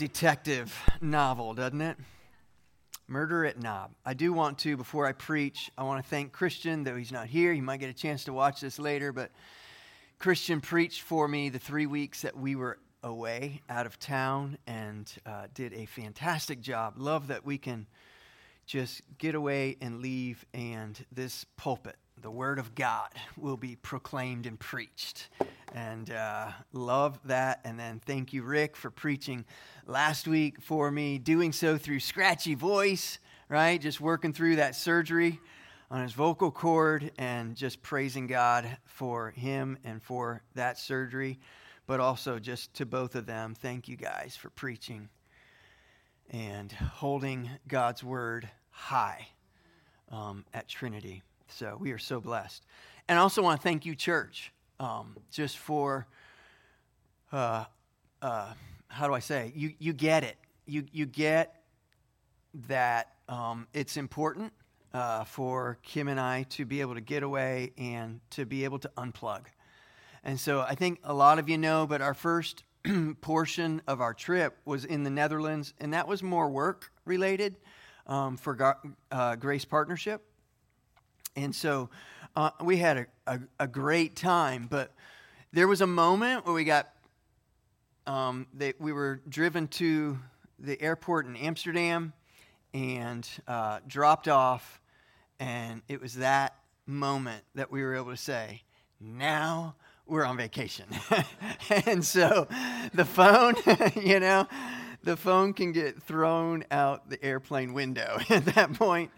detective novel, doesn't it? Murder at Nob. I do want to, before I preach, I want to thank Christian, though he's not here. He might get a chance to watch this later, but Christian preached for me the three weeks that we were away out of town and uh, did a fantastic job. Love that we can just get away and leave, and this pulpit, the Word of God, will be proclaimed and preached. And uh, love that. And then thank you, Rick, for preaching last week for me, doing so through scratchy voice, right? Just working through that surgery on his vocal cord and just praising God for him and for that surgery. But also, just to both of them, thank you guys for preaching and holding God's word high um, at Trinity. So we are so blessed. And I also want to thank you, church, um, just for, uh, uh, how do I say, you, you get it. You, you get that um, it's important uh, for Kim and I to be able to get away and to be able to unplug. And so I think a lot of you know, but our first portion of our trip was in the Netherlands, and that was more work related um, for uh, Grace Partnership. And so uh, we had a, a, a, great time, but there was a moment where we got, um, they, we were driven to the airport in Amsterdam and uh, dropped off, and it was that moment that we were able to say, now we're on vacation. and so the phone, you know, the phone can get thrown out the airplane window at that point.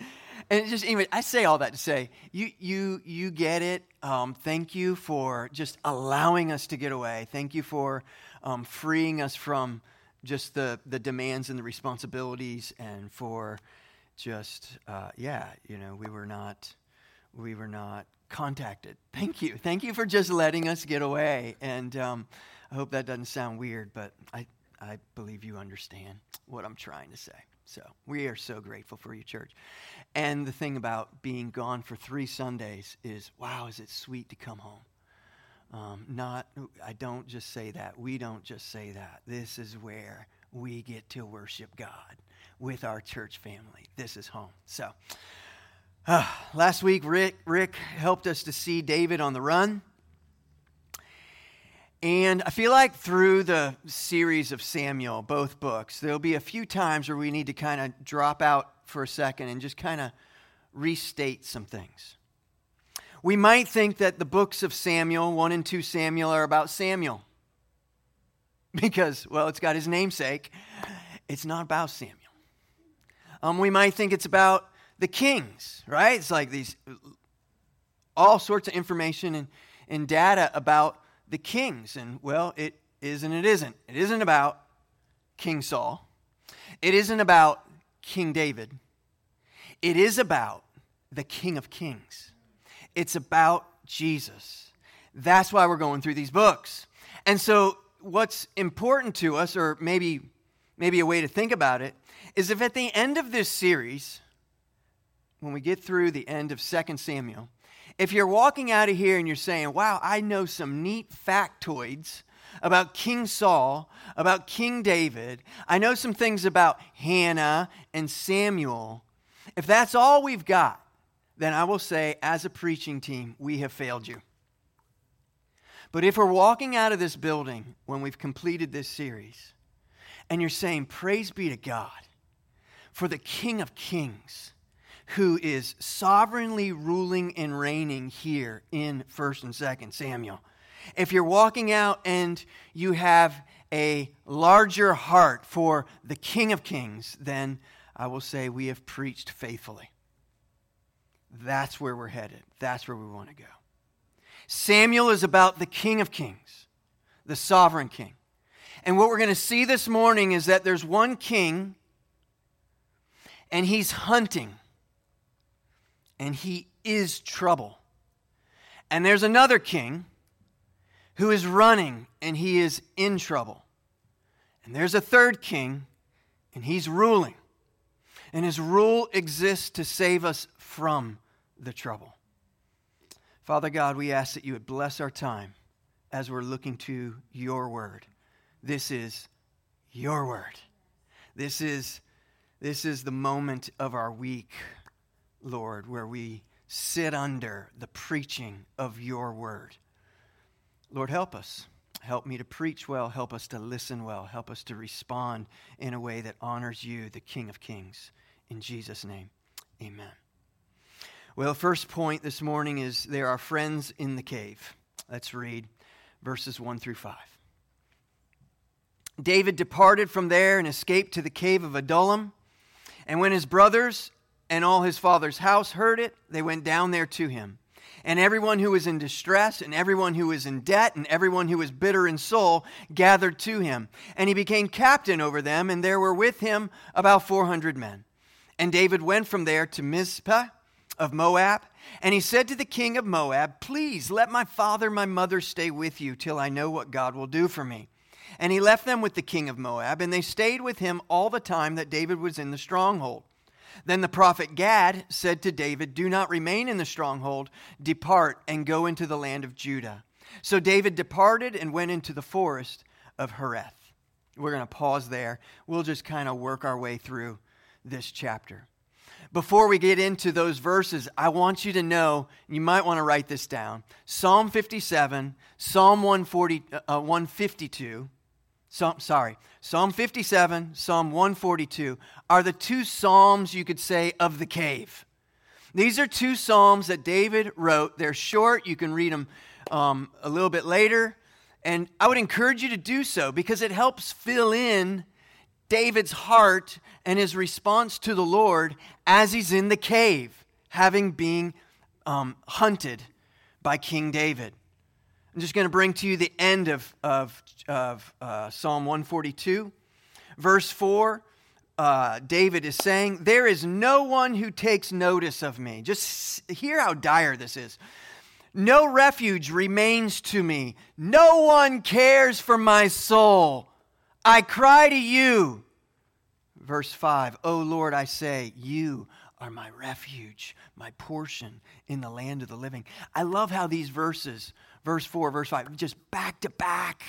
And just anyway, I say all that to say you you you get it. Um, thank you for just allowing us to get away. Thank you for um, freeing us from just the the demands and the responsibilities, and for just uh, yeah, you know, we were not we were not contacted. Thank you, thank you for just letting us get away. And um, I hope that doesn't sound weird, but I I believe you understand what I'm trying to say. So we are so grateful for you, church. And the thing about being gone for three Sundays is, wow, is it sweet to come home? Um, not, I don't just say that. We don't just say that. This is where we get to worship God with our church family. This is home. So, uh, last week, Rick, Rick helped us to see David on the run. And I feel like through the series of Samuel, both books, there'll be a few times where we need to kind of drop out for a second and just kind of restate some things. We might think that the books of Samuel, 1 and 2 Samuel, are about Samuel because, well, it's got his namesake. It's not about Samuel. Um, we might think it's about the kings, right? It's like these all sorts of information and, and data about the kings. And well, it is and it isn't. It isn't about King Saul, it isn't about King David. It is about the King of Kings. It's about Jesus. That's why we're going through these books. And so, what's important to us, or maybe, maybe a way to think about it, is if at the end of this series, when we get through the end of 2 Samuel, if you're walking out of here and you're saying, wow, I know some neat factoids about King Saul, about King David, I know some things about Hannah and Samuel, if that's all we've got, then I will say, as a preaching team, we have failed you. But if we're walking out of this building when we've completed this series, and you're saying, Praise be to God for the King of Kings who is sovereignly ruling and reigning here in 1st and 2nd Samuel. If you're walking out and you have a larger heart for the King of Kings, then I will say we have preached faithfully. That's where we're headed. That's where we want to go. Samuel is about the King of Kings, the sovereign King. And what we're going to see this morning is that there's one king, and he's hunting and he is trouble. And there's another king who is running and he is in trouble. And there's a third king and he's ruling. And his rule exists to save us from the trouble. Father God, we ask that you would bless our time as we're looking to your word. This is your word. This is, this is the moment of our week, Lord, where we sit under the preaching of your word. Lord, help us. Help me to preach well. Help us to listen well. Help us to respond in a way that honors you, the King of Kings. In Jesus' name, amen. Well, first point this morning is there are friends in the cave. Let's read verses 1 through 5. David departed from there and escaped to the cave of Adullam. And when his brothers and all his father's house heard it, they went down there to him. And everyone who was in distress, and everyone who was in debt, and everyone who was bitter in soul gathered to him. And he became captain over them, and there were with him about 400 men. And David went from there to Mizpah of Moab. And he said to the king of Moab, Please let my father, my mother stay with you till I know what God will do for me. And he left them with the king of Moab, and they stayed with him all the time that David was in the stronghold. Then the prophet Gad said to David, Do not remain in the stronghold, depart and go into the land of Judah. So David departed and went into the forest of Hereth. We're going to pause there. We'll just kind of work our way through this chapter. Before we get into those verses, I want you to know, you might want to write this down Psalm 57, Psalm 140, uh, 152, Psalm, sorry, Psalm 57, Psalm 142 are the two Psalms, you could say, of the cave. These are two Psalms that David wrote. They're short, you can read them um, a little bit later. And I would encourage you to do so because it helps fill in David's heart and his response to the Lord as he's in the cave, having been um, hunted by King David. I'm just going to bring to you the end of, of, of uh, Psalm 142. Verse 4, uh, David is saying, There is no one who takes notice of me. Just hear how dire this is. No refuge remains to me. No one cares for my soul. I cry to you. Verse 5 O Lord, I say, you are my refuge, my portion in the land of the living. I love how these verses, verse 4, verse 5, just back to back,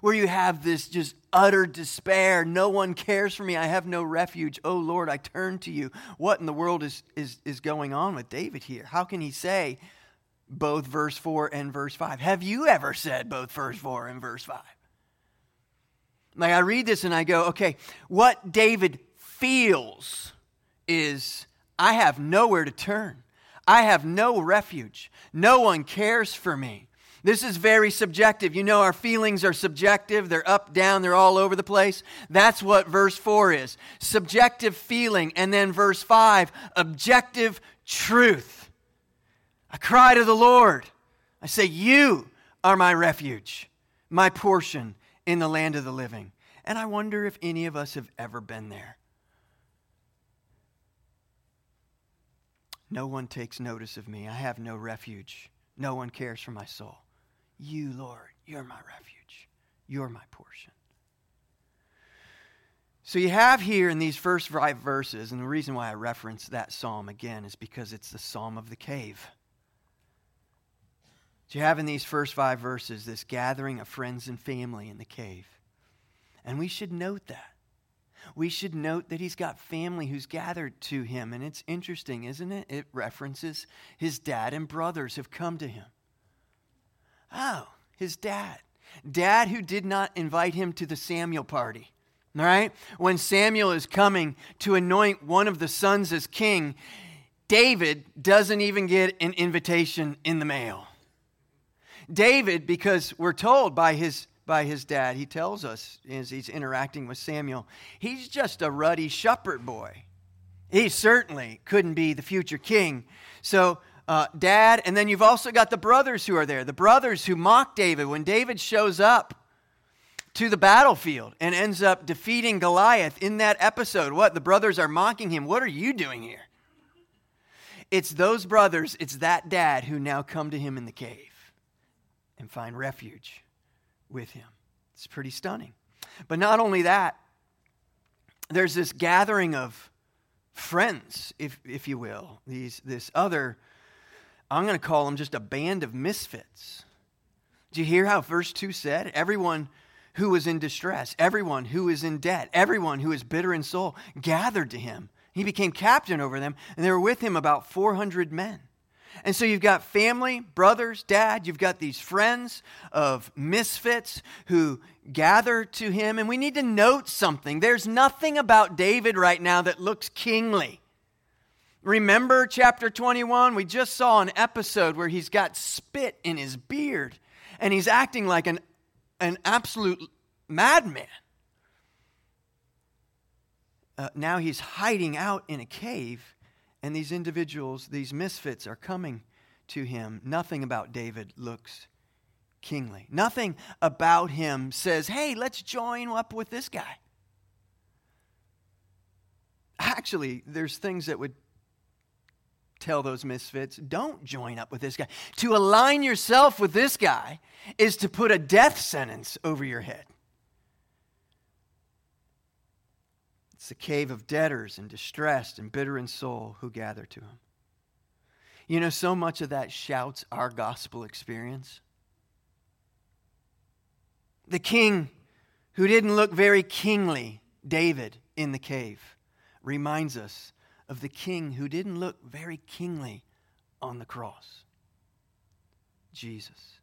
where you have this just utter despair. No one cares for me. I have no refuge. Oh Lord, I turn to you. What in the world is, is, is going on with David here? How can he say both verse 4 and verse 5? Have you ever said both verse 4 and verse 5? Like I read this and I go, okay, what David feels is I have nowhere to turn. I have no refuge. No one cares for me. This is very subjective. You know, our feelings are subjective. They're up, down, they're all over the place. That's what verse 4 is subjective feeling. And then verse 5, objective truth. I cry to the Lord. I say, You are my refuge, my portion in the land of the living. And I wonder if any of us have ever been there. No one takes notice of me. I have no refuge. No one cares for my soul. You, Lord, you're my refuge. You're my portion. So you have here in these first five verses, and the reason why I reference that psalm again is because it's the psalm of the cave. So you have in these first five verses this gathering of friends and family in the cave. And we should note that. We should note that he's got family who's gathered to him. And it's interesting, isn't it? It references his dad and brothers have come to him. Oh, his dad. Dad who did not invite him to the Samuel party. All right? When Samuel is coming to anoint one of the sons as king, David doesn't even get an invitation in the mail. David, because we're told by his by his dad. He tells us as he's interacting with Samuel, he's just a ruddy shepherd boy. He certainly couldn't be the future king. So, uh, dad, and then you've also got the brothers who are there, the brothers who mock David when David shows up to the battlefield and ends up defeating Goliath in that episode. What? The brothers are mocking him. What are you doing here? It's those brothers, it's that dad who now come to him in the cave and find refuge with him. It's pretty stunning. But not only that, there's this gathering of friends, if, if you will, these, this other, I'm going to call them just a band of misfits. Do you hear how verse 2 said? Everyone who was in distress, everyone who is in debt, everyone who is bitter in soul gathered to him. He became captain over them, and there were with him about 400 men. And so you've got family, brothers, dad, you've got these friends of misfits who gather to him. And we need to note something. There's nothing about David right now that looks kingly. Remember chapter 21? We just saw an episode where he's got spit in his beard and he's acting like an, an absolute madman. Uh, now he's hiding out in a cave, and these individuals, these misfits, are coming to him. Nothing about David looks kingly. Nothing about him says, hey, let's join up with this guy. Actually, there's things that would tell those misfits, don't join up with this guy. To align yourself with this guy is to put a death sentence over your head. It's the cave of debtors and distressed and bitter in soul who gather to him. You know, so much of that shouts our gospel experience. The king who didn't look very kingly, David, in the cave, reminds us of the king who didn't look very kingly on the cross Jesus.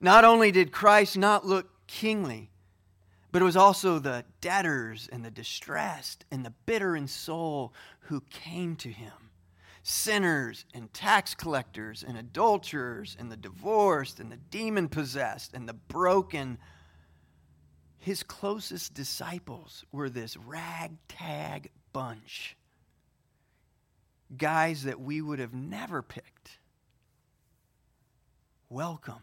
Not only did Christ not look kingly, but it was also the debtors and the distressed and the bitter in soul who came to him sinners and tax collectors and adulterers and the divorced and the demon possessed and the broken. His closest disciples were this ragtag bunch guys that we would have never picked. Welcome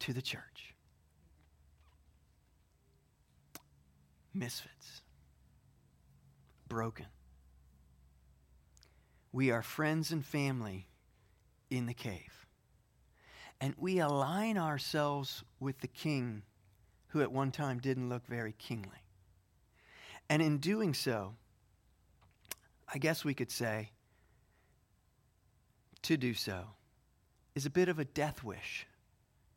to the church. Misfits, broken. We are friends and family in the cave. And we align ourselves with the king who at one time didn't look very kingly. And in doing so, I guess we could say, to do so is a bit of a death wish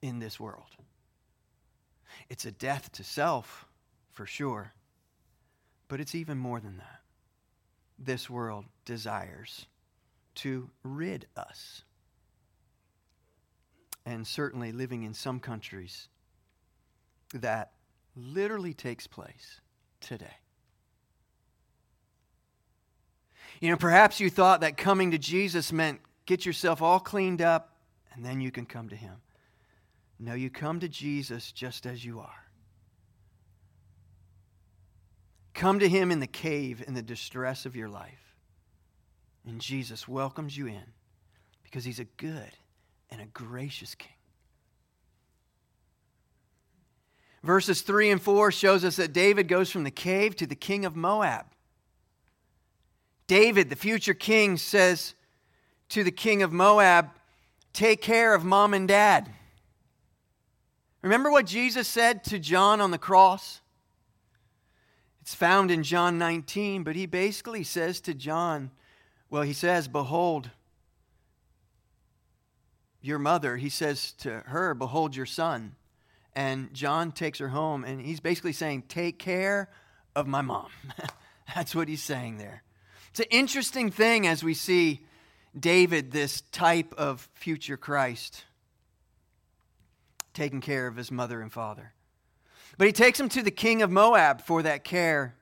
in this world. It's a death to self, for sure, but it's even more than that. This world desires to rid us. And certainly living in some countries, that literally takes place today. You know, perhaps you thought that coming to Jesus meant get yourself all cleaned up and then you can come to Him. No, you come to Jesus just as you are. Come to Him in the cave, in the distress of your life. And Jesus welcomes you in because He's a good and a gracious King. Verses 3 and 4 shows us that David goes from the cave to the king of Moab. David, the future king, says to the king of Moab, Take care of mom and dad. Remember what Jesus said to John on the cross? It's found in John 19, but he basically says to John, well, he says, Behold, your mother. He says to her, Behold your son. And John takes her home, and he's basically saying, Take care of my mom. That's what he's saying there. It's an interesting thing as we see David, this type of future Christ, taking care of his mother and father. But he takes him to the king of Moab for that care.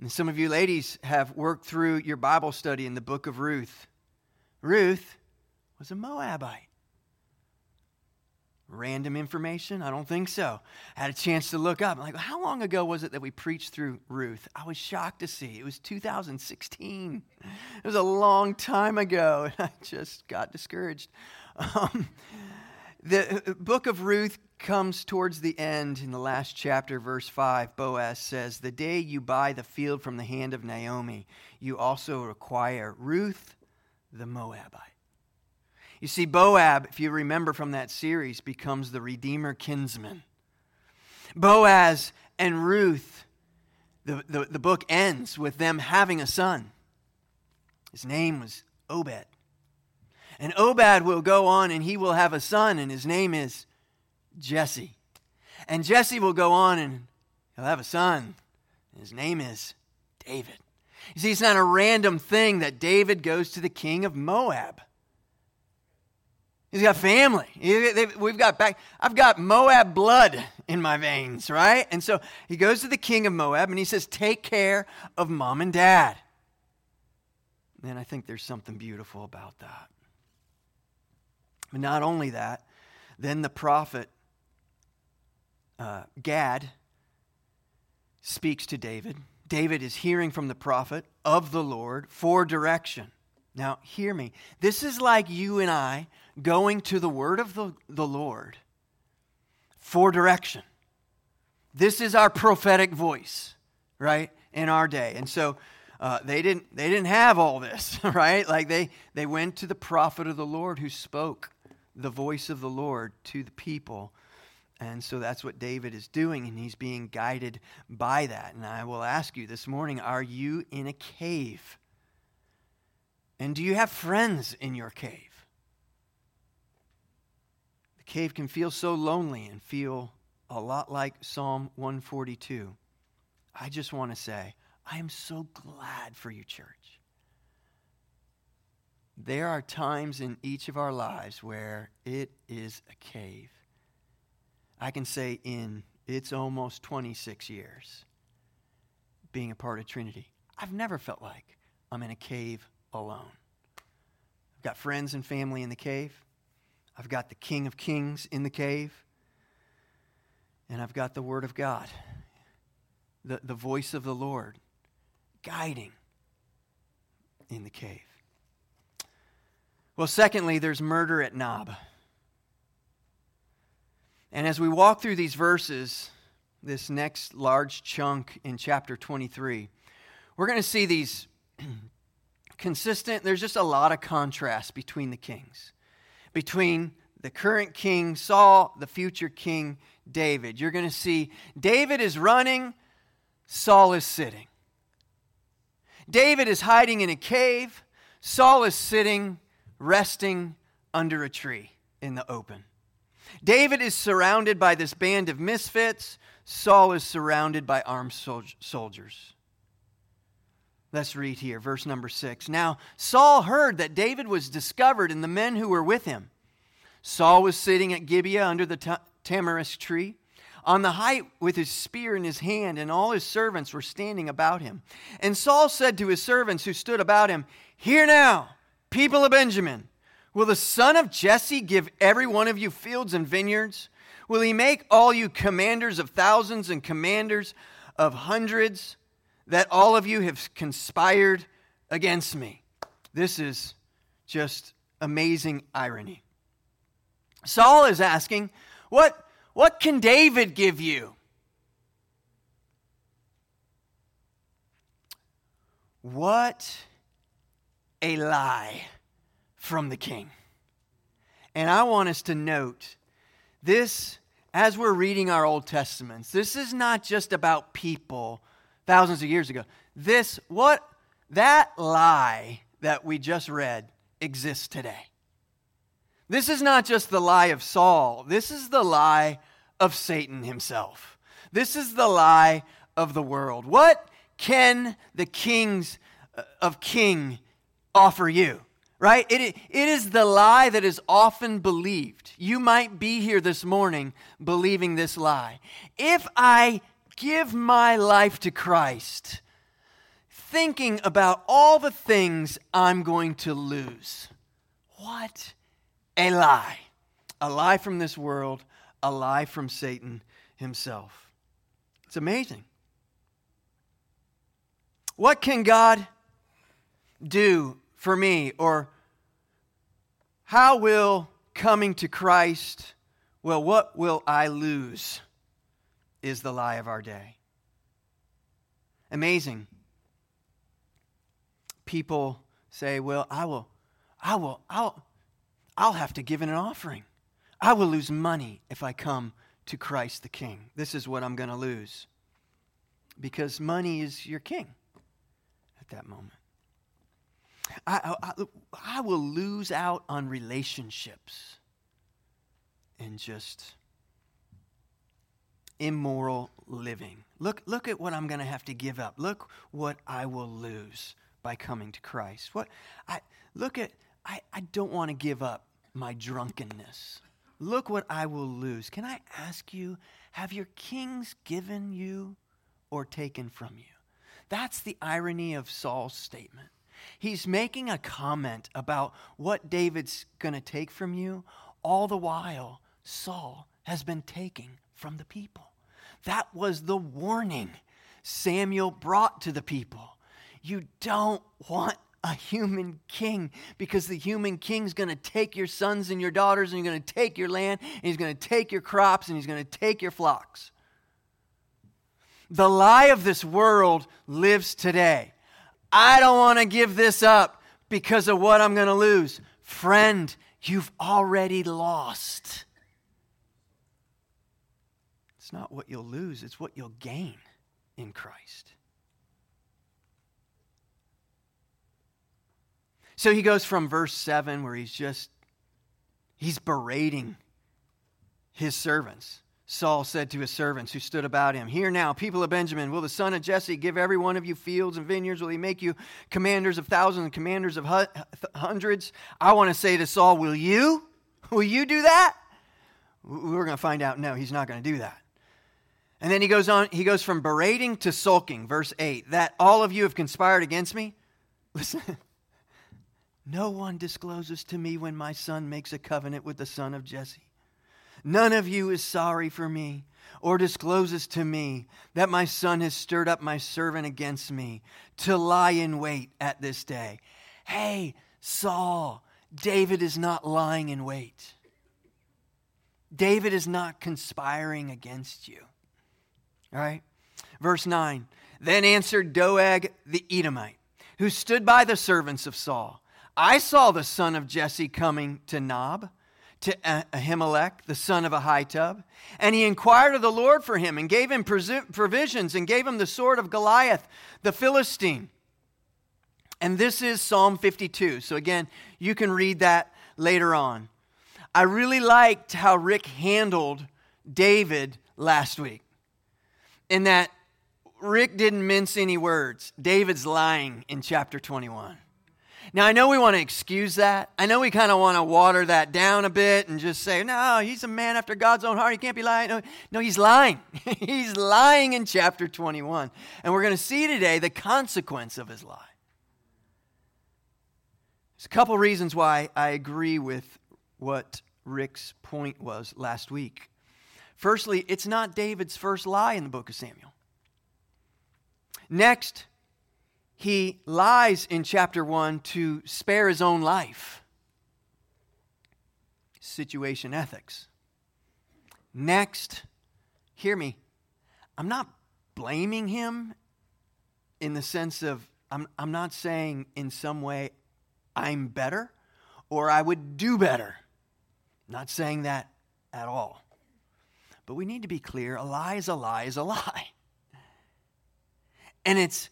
And some of you ladies have worked through your Bible study in the book of Ruth. Ruth was a Moabite. Random information? I don't think so. I had a chance to look up. I'm like, how long ago was it that we preached through Ruth? I was shocked to see. It was 2016. It was a long time ago, and I just got discouraged. Um, the uh, book of Ruth comes towards the end in the last chapter, verse 5. Boaz says, The day you buy the field from the hand of Naomi, you also acquire Ruth the Moabite. You see, Boab, if you remember from that series, becomes the Redeemer kinsman. Boaz and Ruth, the, the, the book ends with them having a son. His name was Obed. And Obed will go on and he will have a son, and his name is Jesse. And Jesse will go on and he'll have a son. His name is David. You see, it's not a random thing that David goes to the king of Moab. He's got family. We've got back. I've got Moab blood in my veins, right? And so he goes to the king of Moab and he says, "Take care of mom and dad." And I think there's something beautiful about that. But not only that, then the prophet uh, Gad speaks to David. David is hearing from the prophet of the Lord for direction. Now, hear me. This is like you and I going to the word of the, the Lord for direction. This is our prophetic voice, right, in our day. And so uh, they, didn't, they didn't have all this, right? Like they, they went to the prophet of the Lord who spoke the voice of the Lord to the people. And so that's what David is doing, and he's being guided by that. And I will ask you this morning are you in a cave? And do you have friends in your cave? The cave can feel so lonely and feel a lot like Psalm 142. I just want to say, I am so glad for you, church. There are times in each of our lives where it is a cave. I can say in it's almost 26 years being a part of Trinity, I've never felt like I'm in a cave alone. I've got friends and family in the cave. I've got the King of Kings in the cave. And I've got the Word of God, the, the voice of the Lord guiding in the cave. Well, secondly, there's murder at Nob. And as we walk through these verses, this next large chunk in chapter 23, we're going to see these consistent, there's just a lot of contrast between the kings, between the current king Saul, the future king David. You're going to see David is running, Saul is sitting. David is hiding in a cave, Saul is sitting, resting under a tree in the open. David is surrounded by this band of misfits, Saul is surrounded by armed soldiers. Let's read here, verse number six. Now, Saul heard that David was discovered and the men who were with him. Saul was sitting at Gibeah under the tamarisk tree on the height with his spear in his hand, and all his servants were standing about him. And Saul said to his servants who stood about him, Hear now, people of Benjamin, will the son of Jesse give every one of you fields and vineyards? Will he make all you commanders of thousands and commanders of hundreds? That all of you have conspired against me. This is just amazing irony. Saul is asking, What, what can David give you? What a lie from the king. And I want us to note this as we're reading our Old Testaments. This is not just about people thousands of years ago. This, what, that lie that we just read exists today. This is not just the lie of Saul, this is the lie of Satan himself. This is the lie of the world. What can the kings uh, of king offer you? Right? It, it is the lie that is often believed. You might be here this morning believing this lie. If I give my life to Christ, thinking about all the things I'm going to lose. What a lie. A lie from this world, a lie from Satan himself. It's amazing. What can God do for me? Or how will coming to Christ, well, what will I lose? Is the lie of our day. Amazing. People say, well, I will, I will, I'll, I'll have to give in an offering. I will lose money if I come to Christ the King. This is what I'm going to lose. Because money is your king at that moment. I, I, I will lose out on relationships and just immoral living. Look, look at what I'm going to have to give up. Look what I will lose by coming to Christ. What I look at I, I don't want to give up my drunkenness. Look what I will lose. Can I ask you, have your kings given you or taken from you? That's the irony of Saul's statement. He's making a comment about what David's going to take from you, all the while Saul has been taking from the people. That was the warning Samuel brought to the people. You don't want a human king because the human king's going to take your sons and your daughters and he's going to take your land and he's going to take your crops and he's going to take your flocks. The lie of this world lives today. I don't want to give this up because of what I'm going to lose. Friend, you've already lost. Not what you'll lose, it's what you'll gain in Christ. So he goes from verse 7 where he's just he's berating his servants. Saul said to his servants who stood about him, Hear now, people of Benjamin, will the son of Jesse give every one of you fields and vineyards? Will he make you commanders of thousands and commanders of hundreds? I want to say to Saul, Will you? Will you do that? We're going to find out no, he's not going to do that. And then he goes on, he goes from berating to sulking, verse 8, that all of you have conspired against me. Listen, no one discloses to me when my son makes a covenant with the son of Jesse. None of you is sorry for me or discloses to me that my son has stirred up my servant against me to lie in wait at this day. Hey, Saul, David is not lying in wait. David is not conspiring against you. Right? Verse 9 Then answered Doeg the Edomite, who stood by the servants of Saul. I saw the son of Jesse coming to Nob, to Ahimelech, the son of Ahitub, and he inquired of the Lord for him and gave him provisions and gave him the sword of Goliath, the Philistine. And this is Psalm 52. So again, you can read that later on. I really liked how Rick handled David last week, in that Rick didn't mince any words. David's lying in chapter 21. Now, I know we want to excuse that. I know we kind of want to water that down a bit and just say, no, he's a man after God's own heart. He can't be lying. No, no he's lying. he's lying in chapter 21. And we're going to see today the consequence of his lie. There's a couple reasons why I agree with what Rick's point was last week. Firstly, it's not David's first lie in the book of Samuel. Next, he lies in chapter 1 to spare his own life. Situation ethics. Next, hear me. I'm not blaming him in the sense of, I'm, I'm not saying in some way I'm better or I would do better. I'm not saying that at all. But we need to be clear a lie is a lie is a lie. And it's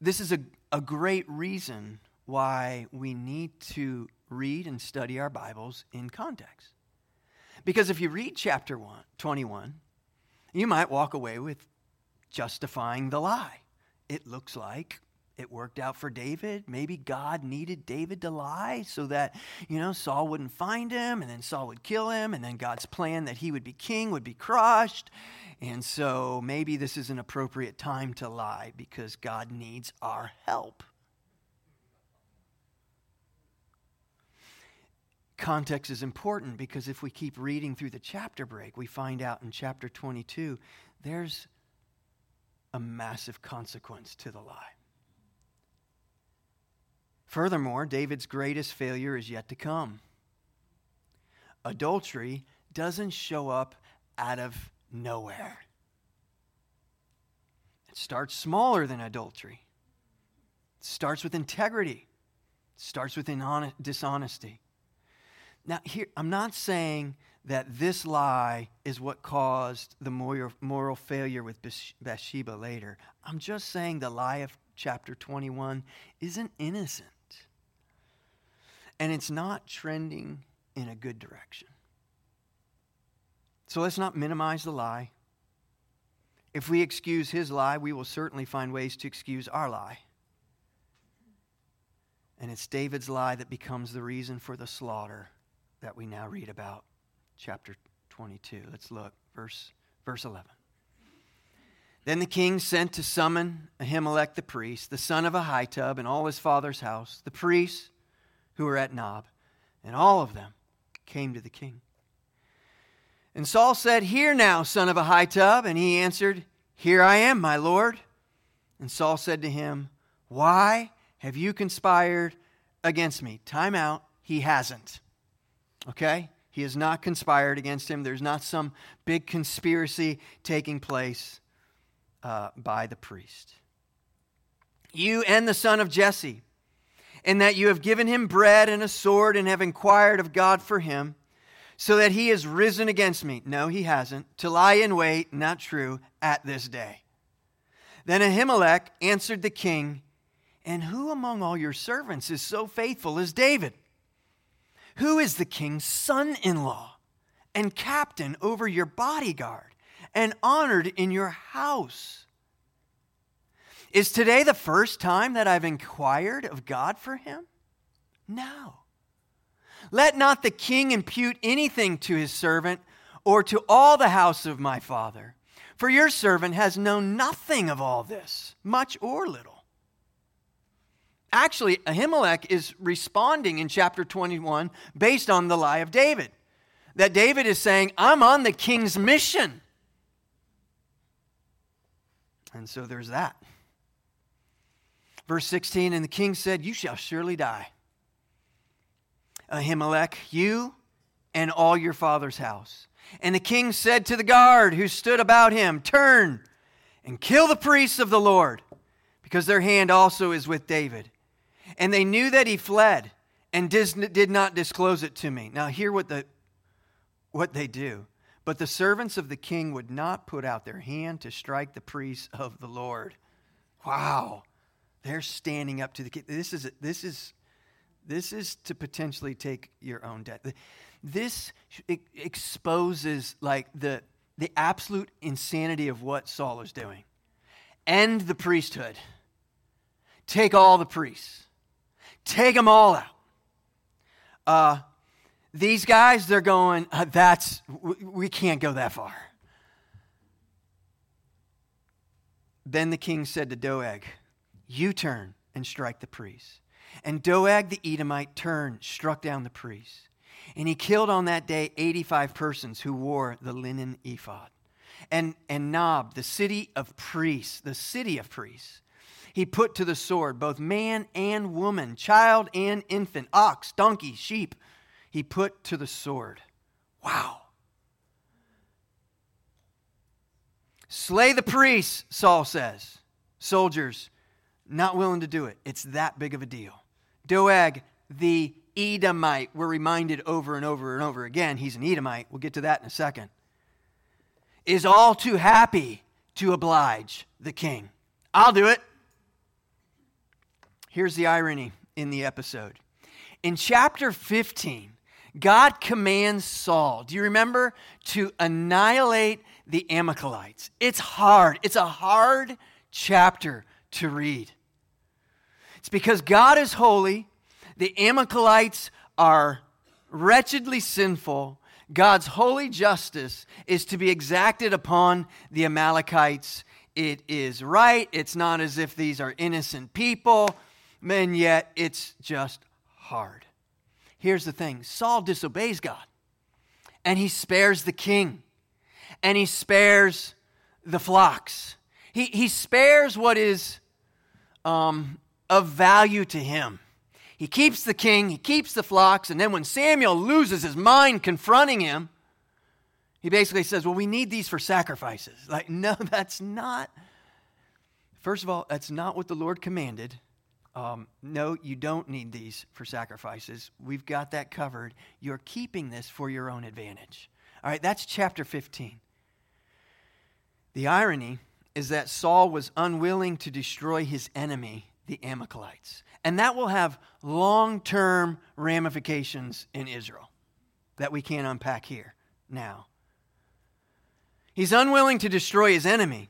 this is a, a great reason why we need to read and study our Bibles in context. Because if you read chapter one, 21, you might walk away with justifying the lie. It looks like it worked out for David. Maybe God needed David to lie so that, you know, Saul wouldn't find him and then Saul would kill him and then God's plan that he would be king would be crushed. And so maybe this is an appropriate time to lie because God needs our help. Context is important because if we keep reading through the chapter break, we find out in chapter 22 there's a massive consequence to the lie. Furthermore, David's greatest failure is yet to come. Adultery doesn't show up out of nowhere. It starts smaller than adultery. It starts with integrity. It starts with dishonesty. Now, here, I'm not saying that this lie is what caused the moral, moral failure with Bathsheba later. I'm just saying the lie of chapter 21 isn't innocent. And it's not trending in a good direction. So let's not minimize the lie. If we excuse his lie, we will certainly find ways to excuse our lie. And it's David's lie that becomes the reason for the slaughter that we now read about. Chapter 22. Let's look. Verse, verse 11. Then the king sent to summon Ahimelech the priest, the son of Ahitub, and all his father's house, the priests who were at Nob, and all of them came to the king. And Saul said, Hear now, son of Ahitub. And he answered, Here I am, my lord. And Saul said to him, Why have you conspired against me? Time out. He hasn't. Okay? He has not conspired against him. There's not some big conspiracy taking place uh, by the priest. You and the son of Jesse, in that you have given him bread and a sword and have inquired of God for him, so that he has risen against me. No, he hasn't. To lie in wait, not true, at this day. Then Ahimelech answered the king, And who among all your servants is so faithful as David? Who is the king's son in law and captain over your bodyguard and honored in your house? Is today the first time that I've inquired of God for him? No. Let not the king impute anything to his servant or to all the house of my father, for your servant has known nothing of all this, much or little. Actually, Ahimelech is responding in chapter 21 based on the lie of David. That David is saying, I'm on the king's mission. And so there's that. Verse 16 And the king said, You shall surely die. Ahimelech, you and all your father's house. And the king said to the guard who stood about him, Turn and kill the priests of the Lord, because their hand also is with David. And they knew that he fled and did not disclose it to me. Now, hear what, the, what they do. But the servants of the king would not put out their hand to strike the priests of the Lord. Wow. They're standing up to the king. This is, this is, this is to potentially take your own death. This exposes like the, the absolute insanity of what Saul is doing. End the priesthood. Take all the priests Take them all out. Uh, these guys, they're going, uh, that's, we, we can't go that far. Then the king said to Doeg, You turn and strike the priests. And Doeg the Edomite turned, struck down the priests. And he killed on that day 85 persons who wore the linen ephod. And, and Nob, the city of priests, the city of priests, he put to the sword both man and woman, child and infant, ox, donkey, sheep. He put to the sword. Wow. Slay the priests, Saul says. Soldiers, not willing to do it. It's that big of a deal. Doeg, the Edomite, we're reminded over and over and over again, he's an Edomite. We'll get to that in a second. Is all too happy to oblige the king. I'll do it. Here's the irony in the episode. In chapter 15, God commands Saul, do you remember, to annihilate the Amalekites. It's hard. It's a hard chapter to read. It's because God is holy, the Amalekites are wretchedly sinful. God's holy justice is to be exacted upon the Amalekites. It is right. It's not as if these are innocent people and yet it's just hard. Here's the thing Saul disobeys God, and he spares the king, and he spares the flocks. He, he spares what is um, of value to him. He keeps the king, he keeps the flocks, and then when Samuel loses his mind confronting him, he basically says, Well, we need these for sacrifices. Like, no, that's not. First of all, that's not what the Lord commanded. Um, no, you don't need these for sacrifices. We've got that covered. You're keeping this for your own advantage. All right, that's chapter 15. The irony is that Saul was unwilling to destroy his enemy, the Amalekites. And that will have long term ramifications in Israel that we can't unpack here now. He's unwilling to destroy his enemy.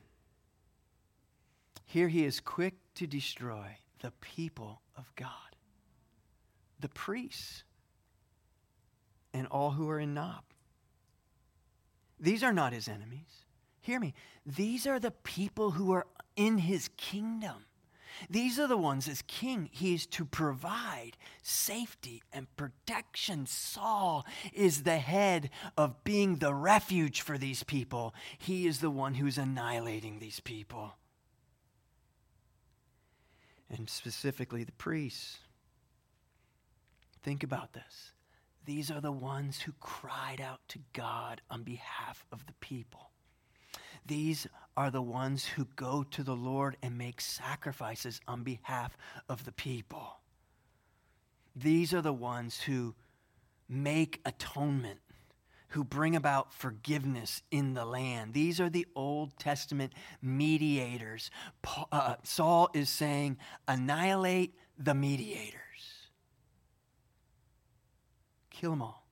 Here he is quick to destroy the people of God, the priests, and all who are in Nob. These are not his enemies. Hear me. These are the people who are in his kingdom. These are the ones as king he is to provide safety and protection. Saul is the head of being the refuge for these people. He is the one who's annihilating these people. And specifically the priests. Think about this. These are the ones who cried out to God on behalf of the people. These are the ones who go to the Lord and make sacrifices on behalf of the people. These are the ones who make atonement, who bring about forgiveness in the land. These are the Old Testament mediators. Uh, Saul is saying, annihilate the mediators, kill them all.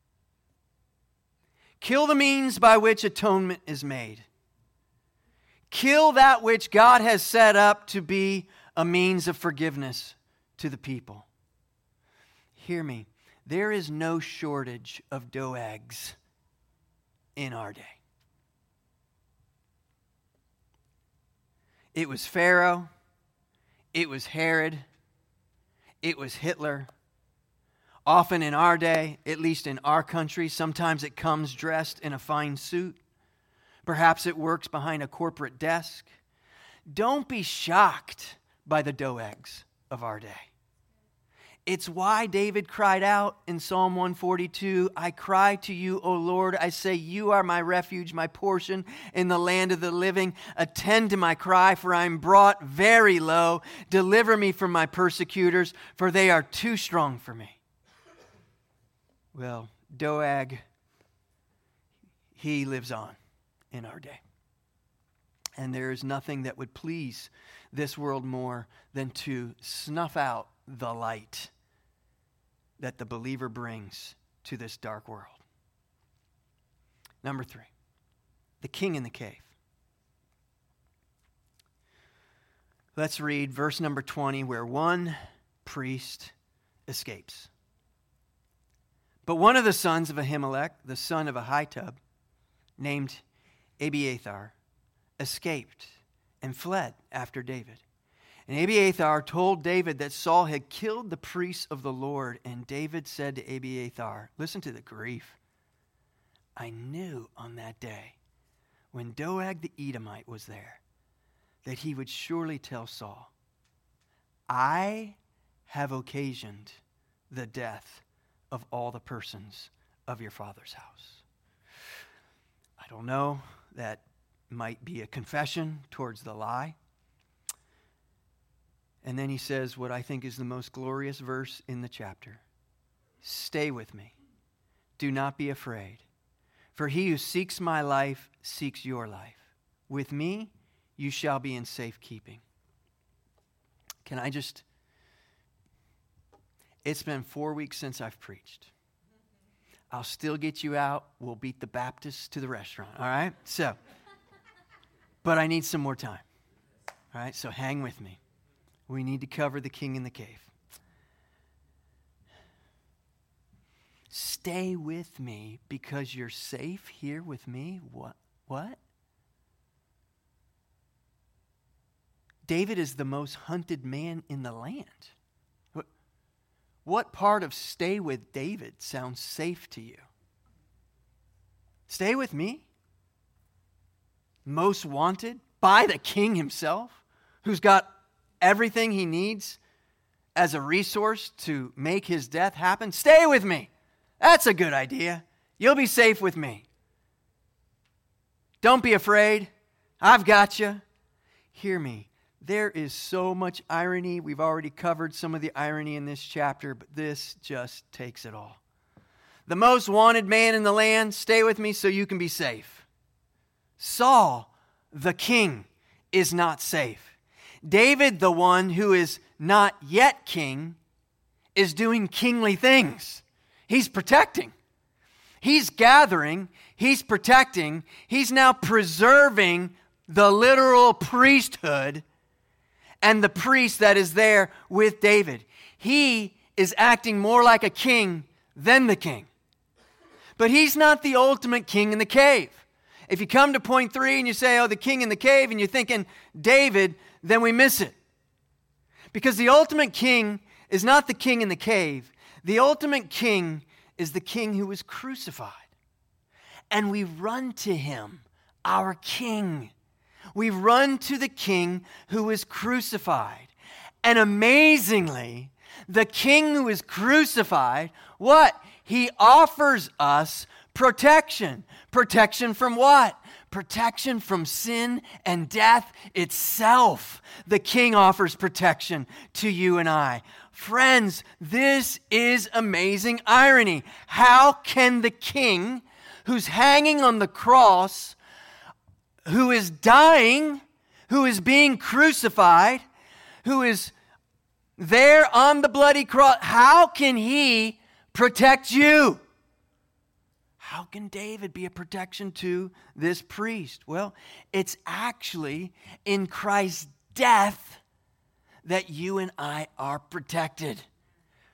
Kill the means by which atonement is made. Kill that which God has set up to be a means of forgiveness to the people. Hear me. There is no shortage of Doegs in our day. It was Pharaoh, it was Herod, it was Hitler. Often in our day, at least in our country, sometimes it comes dressed in a fine suit. Perhaps it works behind a corporate desk. Don't be shocked by the Doegs of our day. It's why David cried out in Psalm 142 I cry to you, O Lord. I say, You are my refuge, my portion in the land of the living. Attend to my cry, for I am brought very low. Deliver me from my persecutors, for they are too strong for me. Well, Doeg, he lives on in our day. And there is nothing that would please this world more than to snuff out the light that the believer brings to this dark world. Number three, the king in the cave. Let's read verse number 20, where one priest escapes. But one of the sons of Ahimelech, the son of Ahitub, named Abiathar escaped and fled after David. And Abiathar told David that Saul had killed the priests of the Lord. And David said to Abiathar, Listen to the grief. I knew on that day, when Doeg the Edomite was there, that he would surely tell Saul, I have occasioned the death of all the persons of your father's house. I don't know that might be a confession towards the lie. And then he says what I think is the most glorious verse in the chapter Stay with me. Do not be afraid. For he who seeks my life seeks your life. With me, you shall be in safekeeping. Can I just. It's been four weeks since I've preached. I'll still get you out. We'll beat the Baptists to the restaurant. All right? So, but I need some more time. All right? So hang with me. We need to cover the king in the cave. Stay with me because you're safe here with me. What? What? David is the most hunted man in the land. What part of stay with David sounds safe to you? Stay with me? Most wanted by the king himself, who's got everything he needs as a resource to make his death happen? Stay with me. That's a good idea. You'll be safe with me. Don't be afraid. I've got you. Hear me. There is so much irony. We've already covered some of the irony in this chapter, but this just takes it all. The most wanted man in the land, stay with me so you can be safe. Saul, the king, is not safe. David, the one who is not yet king, is doing kingly things. He's protecting, he's gathering He's protecting, he's now preserving the literal priesthood and the priest that is there with David. He is acting more like a king than the king. But he's not the ultimate king in the cave. If you come to point three and you say, oh, the king in the cave, and you're thinking David, then we miss it. Because the ultimate king is not the king in the cave, the ultimate king is the king who was crucified. And we run to him, our king. We run to the king who was crucified. And amazingly, the king who is crucified, what? He offers us protection. Protection from what? Protection from sin and death itself. The king offers protection to you and I. Friends, this is amazing irony. How can the king who's hanging on the cross, who is dying, who is being crucified, who is there on the bloody cross, how can he protect you? How can David be a protection to this priest? Well, it's actually in Christ's death that you and I are protected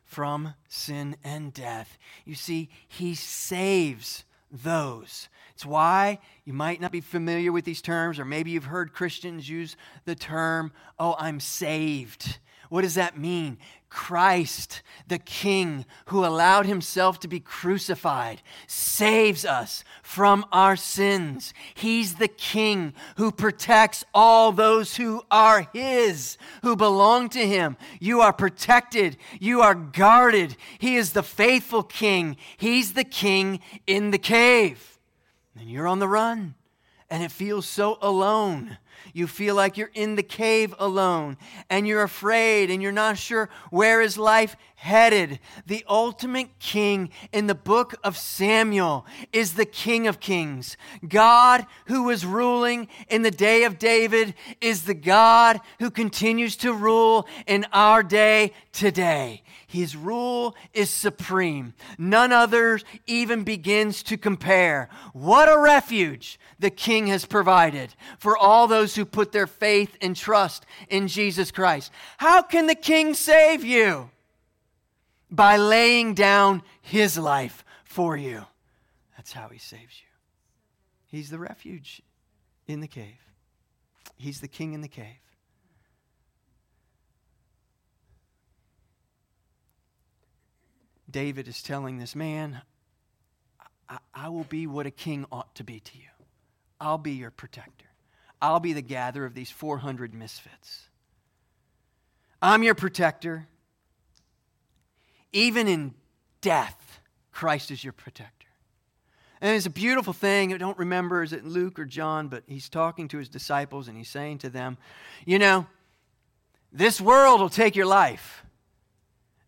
from sin and death. You see, he saves those. It's why you might not be familiar with these terms, or maybe you've heard Christians use the term, oh, I'm saved. What does that mean? Christ, the King who allowed himself to be crucified, saves us from our sins. He's the King who protects all those who are his, who belong to him. You are protected, you are guarded. He is the faithful King, he's the King in the cave. And you're on the run, and it feels so alone. You feel like you're in the cave alone and you're afraid and you're not sure where is life headed. The ultimate king in the book of Samuel is the King of Kings. God, who was ruling in the day of David, is the God who continues to rule in our day today. His rule is supreme. None other even begins to compare. What a refuge the King has provided for all those who put their faith and trust in Jesus Christ. How can the King save you? By laying down his life for you. That's how he saves you. He's the refuge in the cave, he's the King in the cave. David is telling this man, I, I, will be what a king ought to be to you. I'll be your protector. I'll be the gatherer of these 400 misfits. I'm your protector. Even in death, Christ is your protector. And it's a beautiful thing. I don't remember, is it Luke or John, but he's talking to his disciples and he's saying to them, You know, this world will take your life.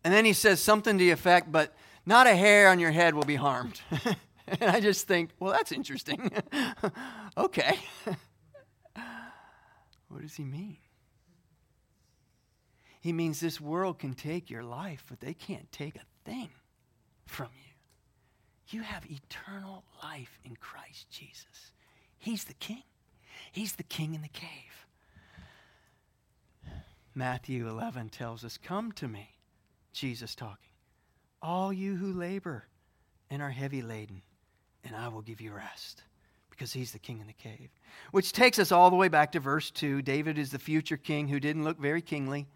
And then he says something to the effect, but not a hair on your head will be harmed. and I just think, well, that's interesting. okay. what does he mean? He means this world can take your life, but they can't take a thing from you. You have eternal life in Christ Jesus. He's the king. He's the king in the cave. Matthew 11 tells us, Come to me Jesus talking. All you who labor and are heavy laden, and I will give you rest because he's the king in the cave. Which takes us all the way back to verse 2. David is the future king who didn't look very kingly.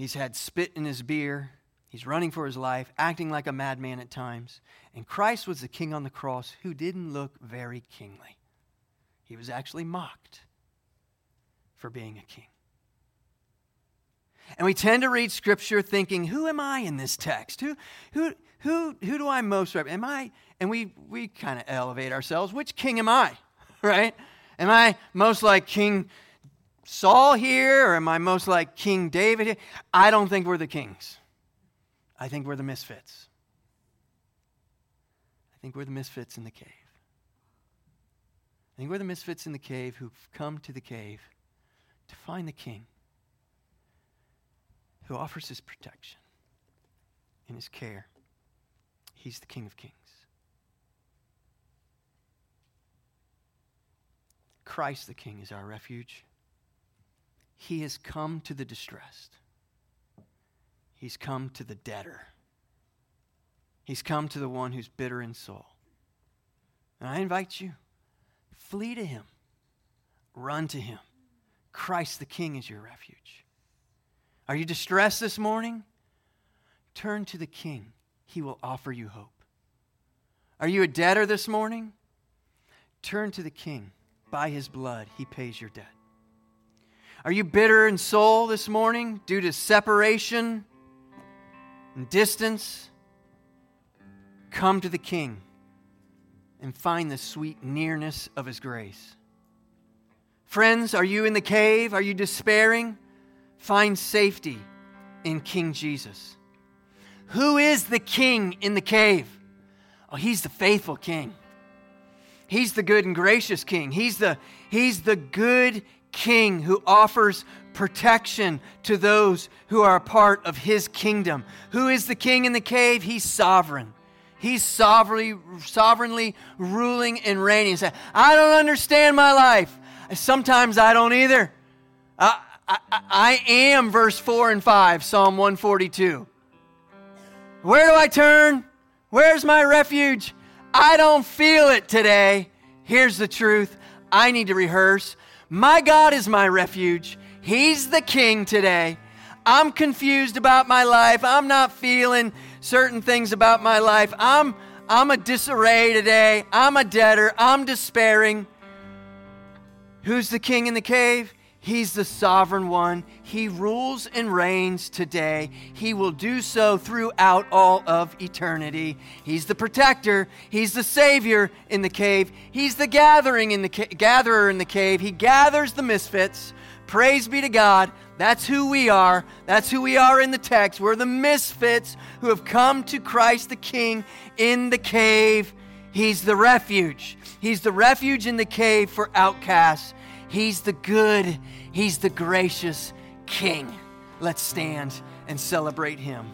He's had spit in his beer. He's running for his life, acting like a madman at times. And Christ was the king on the cross who didn't look very kingly. He was actually mocked for being a king. And we tend to read scripture thinking, who am I in this text? Who, who, who, who do I most represent? Am I, and we, we kind of elevate ourselves. Which king am I? Right? Am I most like King Saul here, or am I most like King David here? I don't think we're the kings. I think we're the misfits. I think we're the misfits in the cave. I think we're the misfits in the cave who've come to the cave to find the king who offers his protection and his care. He's the King of Kings. Christ the King is our refuge. He has come to the distressed. He's come to the debtor. He's come to the one who's bitter in soul. And I invite you, flee to him, run to him. Christ the King is your refuge. Are you distressed this morning? Turn to the King. He will offer you hope. Are you a debtor this morning? Turn to the King. By his blood, he pays your debt. Are you bitter in soul this morning due to separation and distance? Come to the King and find the sweet nearness of his grace. Friends, are you in the cave? Are you despairing? Find safety in King Jesus. Who is the king in the cave? Oh, he's the faithful king. He's the good and gracious king. He's the, he's the good king who offers protection to those who are a part of his kingdom. Who is the king in the cave? He's sovereign. He's sovereignly, sovereignly ruling and reigning. Say, I don't understand my life. Sometimes I don't either. I, I, I am verse 4 and 5, Psalm 142. Where do I turn? Where's my refuge? I don't feel it today. Here's the truth I need to rehearse. My God is my refuge. He's the king today. I'm confused about my life. I'm not feeling certain things about my life. I'm I'm a disarray today. I'm a debtor. I'm despairing. Who's the king in the cave? He's the sovereign one. He rules and reigns today. He will do so throughout all of eternity. He's the protector. He's the savior in the cave. He's the gathering in the ca- gatherer in the cave. He gathers the misfits. Praise be to God. That's who we are. That's who we are in the text. We're the misfits who have come to Christ the King in the cave. He's the refuge. He's the refuge in the cave for outcasts. He's the good, He's the gracious King. Let's stand and celebrate Him.